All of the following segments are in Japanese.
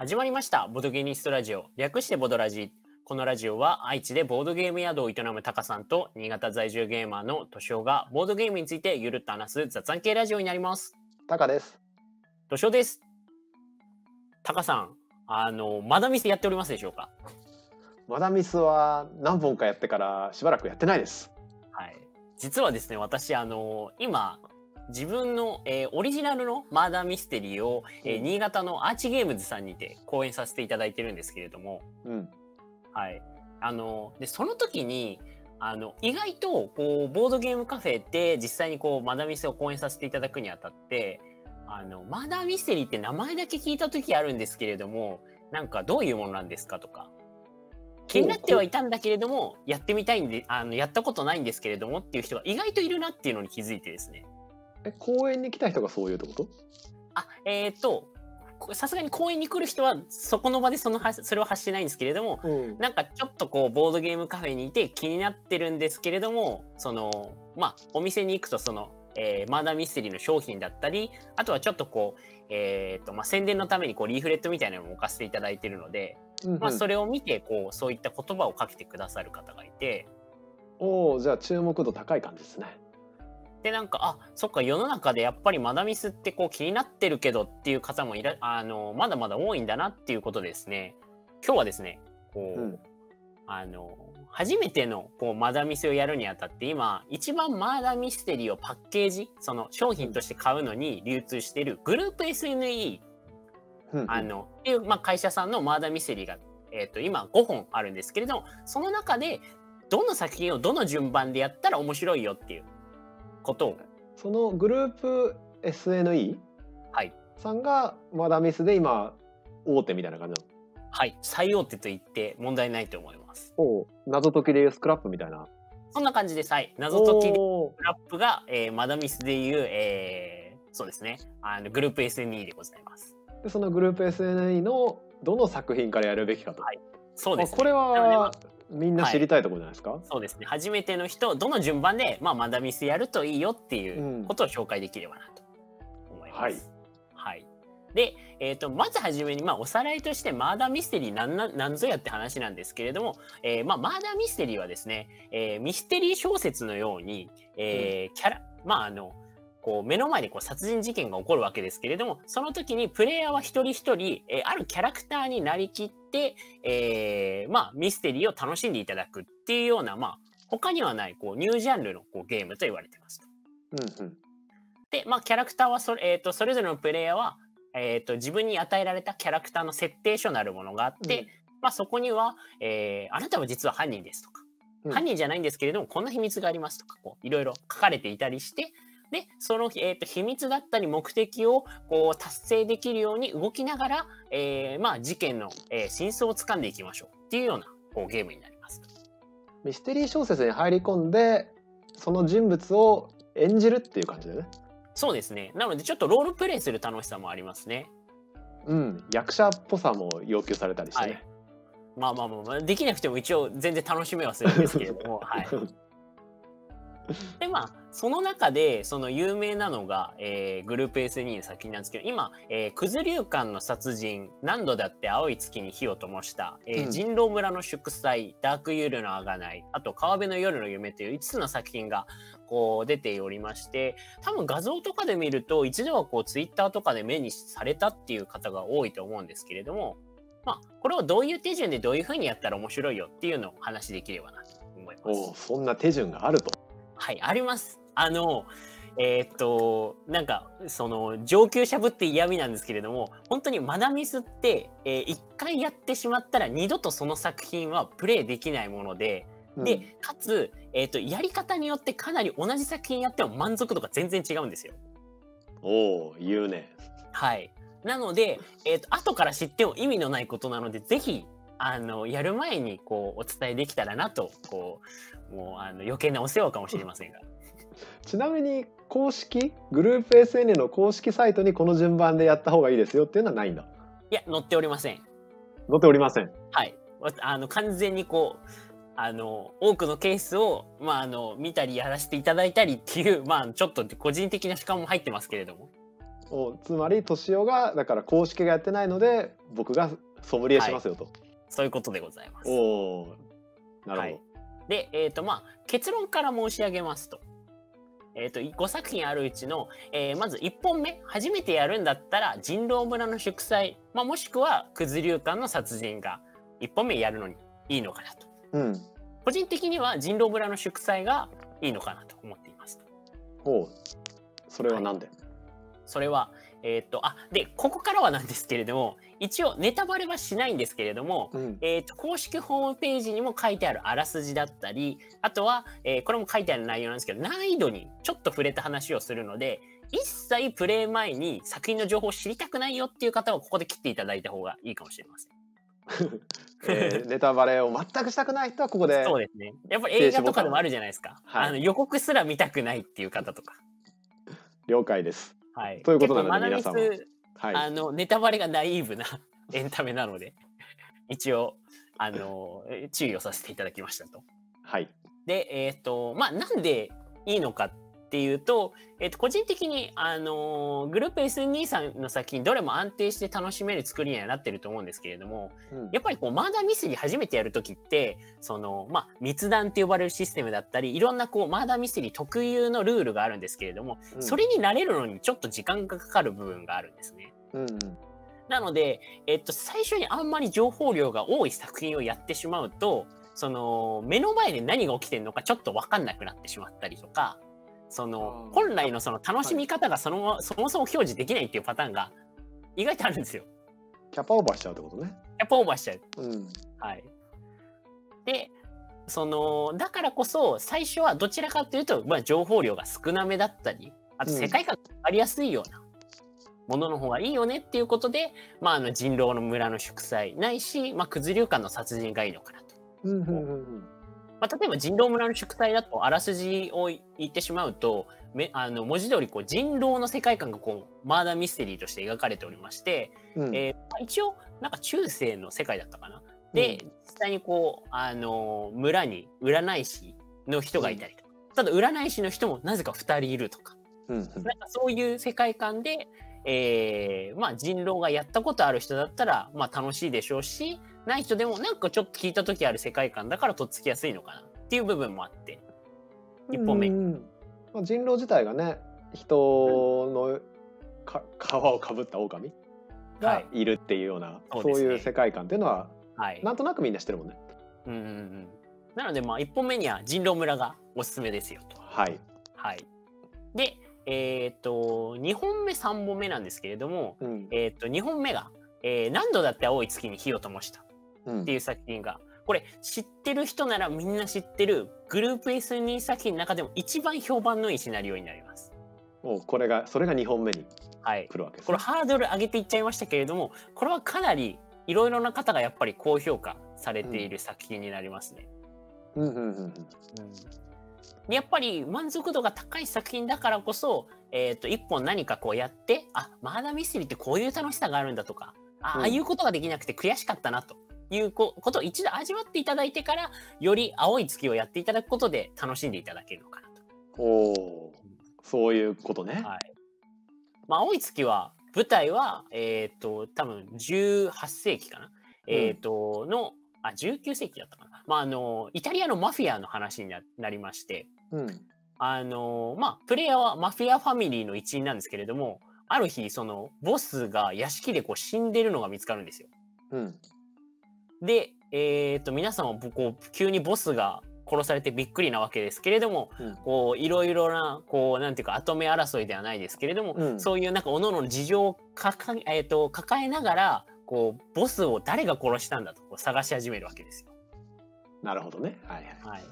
始まりました。ボドゲニストラジオ。略してボドラジ。このラジオは愛知でボードゲーム宿を営むタカさんと新潟在住ゲーマーのトシオがボードゲームについてゆるっと話す雑談系ラジオになります。タカです。トシオです。タカさんあのまだ店やっておりますでしょうか？マダミスは何本かやってからしばらくやってないです。はい。実はですね私あの今自分の、えーオリジナルのマーダーミステリーを、えーうん新潟のアーチゲームズさんにて講演させていただいてるんですけれども、うん。はい。あの、で、その時に、あの、意外と、こう、ボードゲームカフェで実際にこう、マダミスを講演させていただくにあたって、あの、マーダーミステリーって名前だけ聞いた時あるんですけれども、なんかどういうものなんですかとか、気になってはいたんだけれども、やってみたいんで、あの、やったことないんですけれどもっていう人が意外といるなっていうのに気づいてですね。え、公園に来た人がそういうってこと？あ、えっ、と、こさすがに公園に来る人はそこの場でそのはそれを発してないんですけれども、うん。なんかちょっとこうボードゲームカフェにいて気になってるんですけれどもそのまあお店に行くとその、えーマーダーミステリーの商品だったりあとはちょっとこう、えーとまあ、宣伝のためにこうリーフレットみたいなのも置かせていただいてるので、うんまあ、それを見てこうそういった言葉をかけてくださる方がいておお、じゃあ注目度高い感じですね。でなんかあそっか世の中でやっぱりマダミスってこう気になってるけどっていう方もいらあのまだまだ多いんだなっていうことでですね今日はですねこう、うん。あの初めてのこうマダミスをやるにあたって今一番マーダミステリーをパッケージその商品として買うのに流通しているグループ SNE うんあのっていう、まあ、会社さんのマーダミステリーが、えー、と今5本あるんですけれどもその中でどの作品をどの順番でやったら面白いよっていうことを。そのグループ SNE はい。さんがマダミスで今大手みたいな感じなの？はい。最大手と言って問題ないと思います。おう。謎解きでいうスクラップみたいな。そんな感じです。はい。謎解きでおー。ラップが、えーマダミスでいう、えーそうですね。あのグループ SNE でございます。でそのグループ SNE のどの作品からやるべきかと。はい。そうです、ね、あこれはあみんな知りたいところじゃないですか？そうですね。初めての人どの順番で、まあ、マダミスやるといいよっていううん。ことを紹介できればなと思います。はい。はい。で、えー、とまずはじめに、まあ、おさらいとしてマーダーミステリーなんななんぞやって話なんですけれども、えーまあ、マーダーミステリーはですね、えーミステリー小説のように、えーキャラまああのこう目の前でこう殺人事件が起こるわけですけれどもその時にプレイヤーは一人一人、えーあるキャラクターになりきって、えーまあ、ミステリーを楽しんでいただくっていうような、まあ、他にはないこうニュージャンルのこうゲームと言われてますと。うんうん。で、まあ、キャラクターはそれ,、えー、とそれぞれのプレイヤーは、えー、と自分に与えられたキャラクターの設定書なるものがあって、うんまあ、そこには、えーあなたは実は犯人ですとか、うん犯人じゃないんですけれどもこんな秘密がありますとかこういろいろ書かれていたりしてでその、えー、と秘密だったり目的をこう達成できるように動きながら、えーまあ、事件の、えー真相をつかんでいきましょうっていうようなこうゲームになります。ミステリー小説に入り込んでその人物を演じるっていう感じだよね。そうですねなのでちょっとロールプレイする楽しさもありますね。うん、役者っぽさも要求されたりしてね。まあまあまあまあできなくても一応全然楽しめはするんですけれども、はい、でまあその中でその有名なのが、えーグループ SNE の作品なんですけど今、えー、九頭竜館の殺人何度だって青い月に火を灯した、えーうん人狼村の祝祭ダークユールの贖いあと川辺の夜の夢という5つの作品がこう出ておりまして多分画像とかで見ると一度はこうツイッターとかで目にされたっていう方が多いと思うんですけれどもまあこれをどういう手順でどういうふうにやったら面白いよっていうのをお話しできればなと思います。おお、そんな手順があると。はい、あります。あの、えーっと、なんか、その、上級者ぶって嫌味なんですけれども、本当にマダミスって、えー一回やってしまったら二度とその作品はプレイできないもので、うんで、かつ、えーっと、やり方によってかなり同じ作品やっても満足度が全然違うんですよ。おお、言うね。はい。なので、えーっと、後から知っても意味のないことなので、ぜひ、あの、やる前に、こう、お伝えできたらなと、こう、もう、あの、余計なお世話かもしれませんが。ちなみに公式グループ SN の公式サイトにこの順番でやった方がいいですよっていうのはないんだ。いや、載っておりません。載っておりません。はい。わあの、完全にこう、あの、多くのケースを、まあ、あの、見たりやらせていただいたりっていう、まあ、ちょっと個人的な主観も入ってますけれども。おつまり敏夫がだから公式がやってないので僕がソムリエしますよと、そういうことでございます。おおなるほど、はいで、えっ、と、まあ、結論から申し上げますと。えっ、と、5作品あるうちの、えーまず1本目、初めてやるんだったら、人狼村の祝祭、まあ、もしくは、九頭竜館の殺人が1本目やるのにいいのかなと。うん個人的には人狼村の祝祭がいいのかなと思っていますと。おうそれはなんで、それは、えっ、と、あ、で、ここからはなんですけれども、一応ネタバレはしないんですけれども、うんえー、と公式ホームページにも書いてあるあらすじだったりあとは、えーこれも書いてある内容なんですけど難易度にちょっと触れた話をするので一切プレイ前に作品の情報を知りたくないよっていう方はここで切っていただいた方がいいかもしれません。えーネタバレを全くしたくない人はここでそうですね。やっぱり映画とかでもあるじゃないですか。はいあの予告すら見たくないっていう方とか。了解ですはい、ということなので皆様。マナミスはい。あのネタバレがナイーブな エンタメなので一応あの注意をさせていただきましたと。はい。で、えっ、と、まあ、なんでいいのかっていうと、えっ、と、個人的に、あのーグループ S2 さんの作品、どれも安定して楽しめる作りにはなってると思うんですけれども、うん。やっぱりこう、マーダーミステリー初めてやるときって、その、まあ、密談って呼ばれるシステムだったり、いろんなこう、マーダーミステリー特有のルールがあるんですけれども、うん。それに慣れるのにちょっと時間がかかる部分があるんですね。うんうん。なので、えっと、最初にあんまり情報量が多い作品をやってしまうと、その、目の前で何が起きてるのかちょっとわかんなくなってしまったりとか、その本来のその楽しみ方がそのまま、そもそも表示できないっていうパターンが意外とあるんですよ。キャパオーバーしちゃうってことねやっぱオーバーしちゃう。うんはい。で、その、だからこそ、最初はどちらかというと、まあ、情報量が少なめだったり、あとうん世界観が分かりやすいようなものの方がいいよねっていうことで、まあ、あの人狼の村の祝祭ないし、まあ、九頭竜館の殺人がいいのかなと。うんうんうんうんまあ、例えば人狼村の祝祭だとあらすじを言ってしまうとめあの文字通りこう人狼の世界観がこうマーダーミステリーとして描かれておりまして、うん。えーまあ一応なんか中世の世界だったかな。で、実際にこう、あのー村に占い師の人がいたりとか、ただ占い師の人もなぜか2人いるとか、うんうん。なんかそういう世界観で、えーまあ人狼がやったことある人だったら、まあ楽しいでしょうし、ない人でもなんかちょっと聞いた時ある世界観だからとっつきやすいのかなっていう部分もあって、一本目うんまあ、人狼自体がね人のか皮をかぶった狼がいるっていうような、そうそうねいう世界観っていうのははい。なんとなくみんな知ってるもんね。うんうんうん。なのでまあ一本目には人狼村がおすすめですよと。はい。はい。で、えっ、と、2本目、3本目なんですけれども、うんえっ、と、2本目が、えー何度だって青い月に火を灯したうんっていう作品が、これ知ってる人ならみんな知ってるグループ S2 作品の中でも一番評判のいいシナリオになります。もうこれがそれが2本目にはい。来るわけです、これハードル上げていっちゃいましたけれども、これはかなりいろいろな方がやっぱり高評価されている作品になりますね。うんうんうんうんでやっぱり満足度が高い作品だからこそ、えっ、と、一本何かこうやって、あ、マーダーミステリーってこういう楽しさがあるんだとか、あうんああいうことができなくて悔しかったなというこことを一度味わっていただいてから、より青い月をやっていただくことで楽しんでいただけるのかなと。おおそういうことね。はい。まあ、青い月は、舞台は、えっ、と、多分18世紀かな。えっ、と、の、あ、19世紀だったかな。まあ、あの、イタリアのマフィアの話にななりまして、うんあのまあ、プレイヤーはマフィアファミリーの一員なんですけれども、ある日、その、ボスが屋敷でこう死んでるのが見つかるんですよ。うんで、えっ、と、皆さんはこう、急にボスが殺されてびっくりなわけですけれども、うんこう、いろいろな、こう、なんていうか、後目争いではないですけれども、うんそういうなんか、各々の事情をかか、えー、と抱えながら、こう、ボスを誰が殺したんだとこう探し始めるわけですよ。なるほどね。はいはい。はい。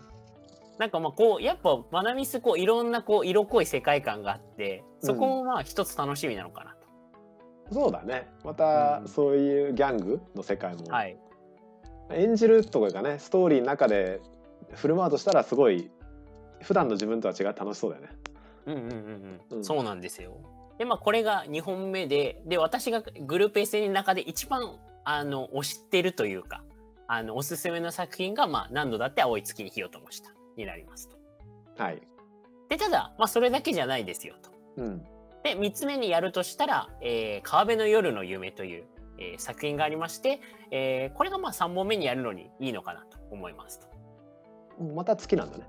なんかまあこうやっぱマナミスこういろんなこう色濃い世界観があってそこもまあ一つ楽しみなのかなと。そうだね。またうんそういうギャングの世界もはい。演じるとかがねストーリーの中で振る舞うとしたらすごい普段の自分とは違う楽しそうだよね。うんうんうんうん。うんそうなんですよ。でまあこれが2本目でで私がグループ SN の中で一番あの推してるというかあのおすすめの作品がまあ何度だって青い月に火を灯したになりますと。はい。でただまあそれだけじゃないですよと。うん。で、3つ目にやるとしたら、えー、川辺の夜の夢という、えー、作品がありまして、えー、これがまあ3本目にやるのにいいのかなと思いますと。また月なんだね。ん？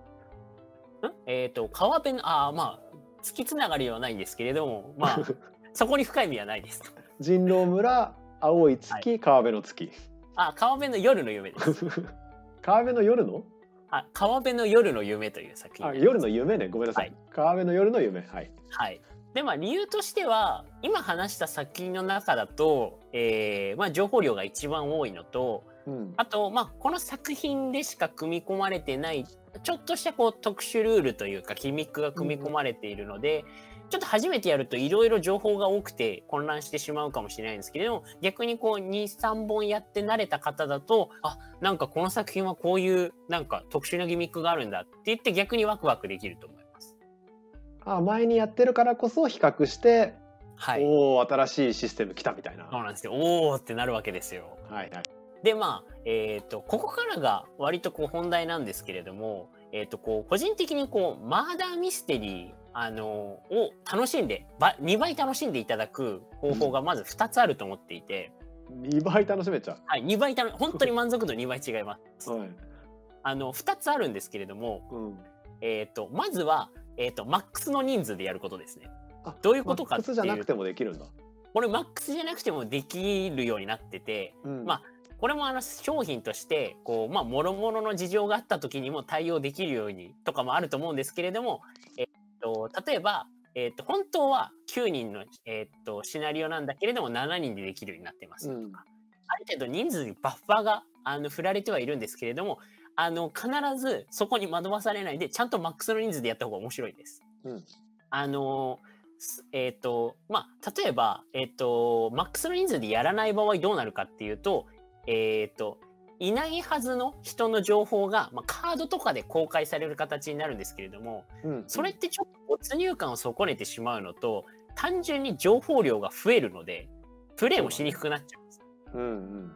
えっ、ー、と、川辺の、ああ、まあ、月つながりはないんですけれども、まあ、そこに深い意味はないですと。人狼村、青い月、はい、川辺の月。あ、川辺の夜の夢です。川辺の夜の？あ、川辺の夜の夢という作品。あ、夜の夢ね。ごめんなさい。はい、川辺の夜の夢。はい。はい。でまあ理由としては今話した作品の中だと、えーまあ、情報量が一番多いのと、うん、あと、まあ、この作品でしか組み込まれてないちょっとしたこう特殊ルールというかギミックが組み込まれているので、うん、ちょっと初めてやるといろいろ情報が多くて混乱してしまうかもしれないんですけれども逆にこう23本やって慣れた方だとあなんかこの作品はこういうなんか特殊なギミックがあるんだって言って逆にワクワクできると思います。あ前にやってるからこそ比較して、はい、おお新しいシステム来たみたいな。そうなんですよおおってなるわけですよ。はいはい、でまあ、えーと、ここからが割とこう本題なんですけれども、えーと、こう個人的にこうマーダーミステリーあのを楽しんで2倍楽しんでいただく方法がまず2つあると思っていて。2倍楽しめちゃう。はい、2倍楽本当に 満足度2倍違います。はい、あの2つあるんですけれども、うん、えっ、ー、とまずはえっ、ー、と、マックスの人数でやることですね。どういうことかっていうマックスじゃなくてもできるんだ。これマックスじゃなくてもできるようになってて、うん、まあこれもあの商品としてこうまあ諸々の事情があった時にも対応できるようにとかもあると思うんですけれども、えっと例えばえっと本当は9人のえっとシナリオなんだけれども7人でできるようになってますとか、うん、ある程度人数にバッファーがあの振られてはいるんですけれどもあの必ずそこに惑わされないでちゃんとマックスの人数でやった方が面白いです。うん、あのえっ、ー、とまあ例えばえっ、ー、とマックスの人数でやらない場合どうなるかっていうとえっ、ー、といないはずの人の情報が、まあ、カードとかで公開される形になるんですけれども、うん、それってちょっと没入感を損ねてしまうのと単純に情報量が増えるのでプレイもしにくくなっちゃうんです。うんうん、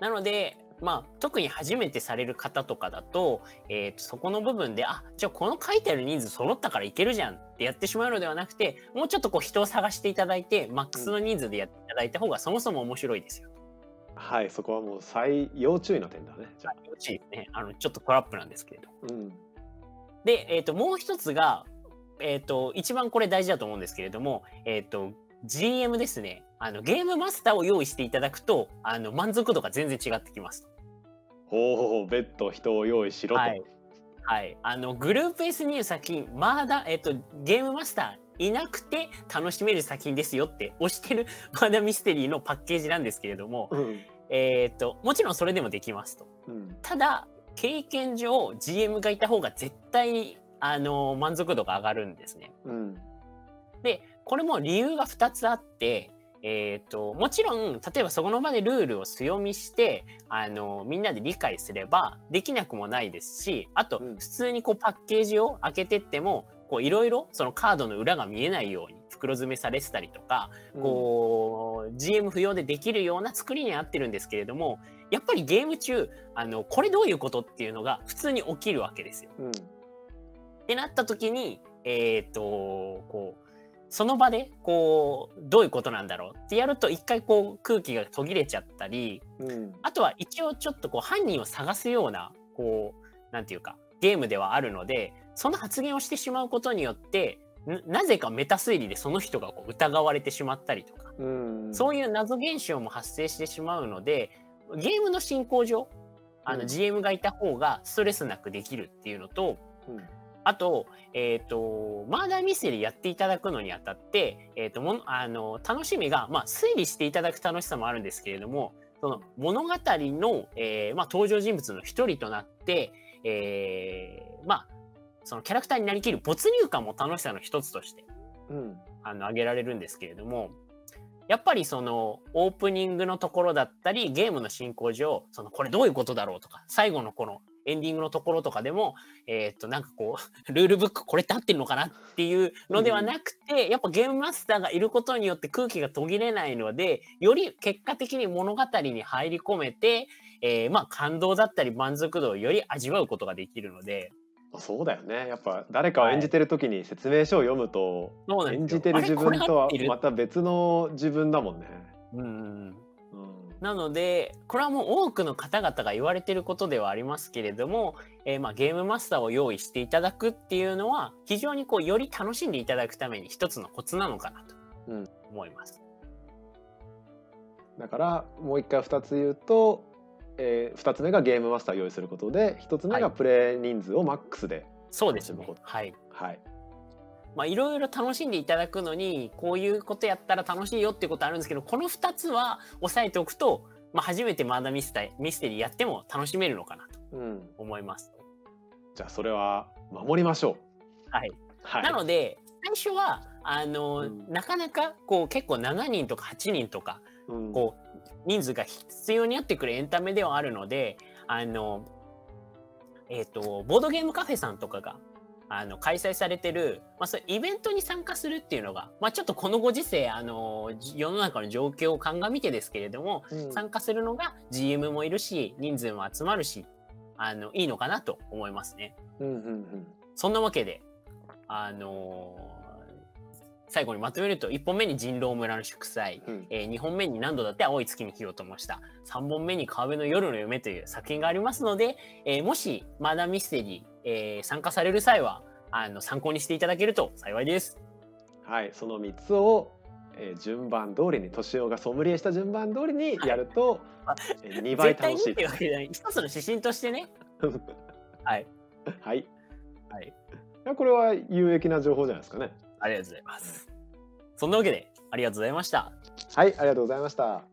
なのでまあ、特に初めてされる方とかだと,、えー、とそこの部分であじゃあこの書いてある人数揃ったからいけるじゃんってやってしまうのではなくてもうちょっとこう人を探していただいてマックスの人数でやっていただいた方がそもそも面白いですよ。はいそこはもう最要注意の点だね。じゃあ要注意ですねあのちょっとトラップなんですけれど。うん、で、えー、ともう一つが、えー、と一番これ大事だと思うんですけれども、えー、と GM ですねあのゲームマスターを用意していただくとあの満足度が全然違ってきますおお、ベッド人を用意しろと。はい。はい、あのグループ S にいう作品まだ、えっと、ゲームマスターいなくて楽しめる作品ですよって押してる まだミステリーのパッケージなんですけれども、うん、えっともちろんそれでもできますと。うん、ただ経験上 GM がいた方が絶対にあの満足度が上がるんですね。うん、でこれも理由が2つあってえーと、もちろん例えばそこの場でルールを強みしてあのみんなで理解すればできなくもないですしあと普通にこうパッケージを開けてってもいろいろそのカードの裏が見えないように袋詰めされてたりとか、うん、こう GM 不要でできるような作りになってるんですけれどもやっぱりゲーム中あのこれどういうことっていうのが普通に起きるわけですよ。うん、ってなった時にえっ、ー、とこうその場でこうどういうことなんだろうってやると一回こう空気が途切れちゃったり、うん、あとは一応ちょっとこう犯人を探すようなこうなんていうかゲームではあるのでその発言をしてしまうことによってなぜかメタ推理でその人がこう疑われてしまったりとか、うん、そういう謎現象も発生してしまうのでゲームの進行上あの GM がいた方がストレスなくできるっていうのと、うんあと、えっ、ー、と、マーダーミステリーやっていただくのにあたって、えっ、ー、と、もあの、楽しみが、まあ、推理していただく楽しさもあるんですけれども、その物語の、えー、まあ、登場人物の一人となって、えー、まあ、そのキャラクターになりきる没入感も楽しさの一つとして、うん、あの、挙げられるんですけれども、やっぱりそのオープニングのところだったりゲームの進行上そのこれどういうことだろうとか最後のこのエンディングのところとかでも、えー、っと、なんかこう、ルールブックこれって合ってるのかなっていうのではなくて、うん、やっぱゲームマスターがいることによって空気が途切れないので、より結果的に物語に入り込めて、えー、まあ感動だったり満足度をより味わうことができるので、そうだよね。やっぱ誰かを演じてる時に説明書を読むと、そうなんですよ。演じてる自分とはまた別の自分だもんね。うんなのでこれはもう多くの方々が言われてることではありますけれども、えーまあゲームマスターを用意していただくっていうのは非常にこうより楽しんでいただくために一つのコツなのかなとうん思います。だからもう一回2つ言うと、え2つ目がゲームマスターを用意することで1つ目はいがプレイ人数をマックスで、そうですね。はい。はい、まあいろいろ楽しんでいただくのにこういうことやったら楽しいよっていうことあるんですけどこの2つは押さえておくと、まあ、初めてマーダーミスタミステリーやっても楽しめるのかなとうん、思います。じゃあそれは守りましょう。はい。はい、なので最初はあの、うんなかなかこう結構7人とか8人とかうんこう人数が必要になってくるエンタメではあるのであのえっ、とボードゲームカフェさんとかがあの開催されてる、まあ、そイベントに参加するっていうのが、まあ、ちょっとこのご時世あのじ世の中の状況を鑑みてですけれどもうん参加するのが GM もいるし人数も集まるしあのいいのかなと思いますね。うんうんうんそんなわけで、あのー最後にまとめると、1本目に人狼村の祝祭、うんえ2本目に何度だって青い月に火を灯した、3本目に川辺の夜の夢という作品がありますので、えーもしマダーミステリー、えー参加される際は、あの参考にしていただけると幸いです。はい、その3つを、えー順番通りに敏夫がソムリエした順番通りにやると、えー2倍楽しいてい。一つの指針としてね。はい。はい。いはい。やこれは有益な情報じゃないですかね。ありがとうございます。そんなわけで、ありがとうございました。はい、ありがとうございました。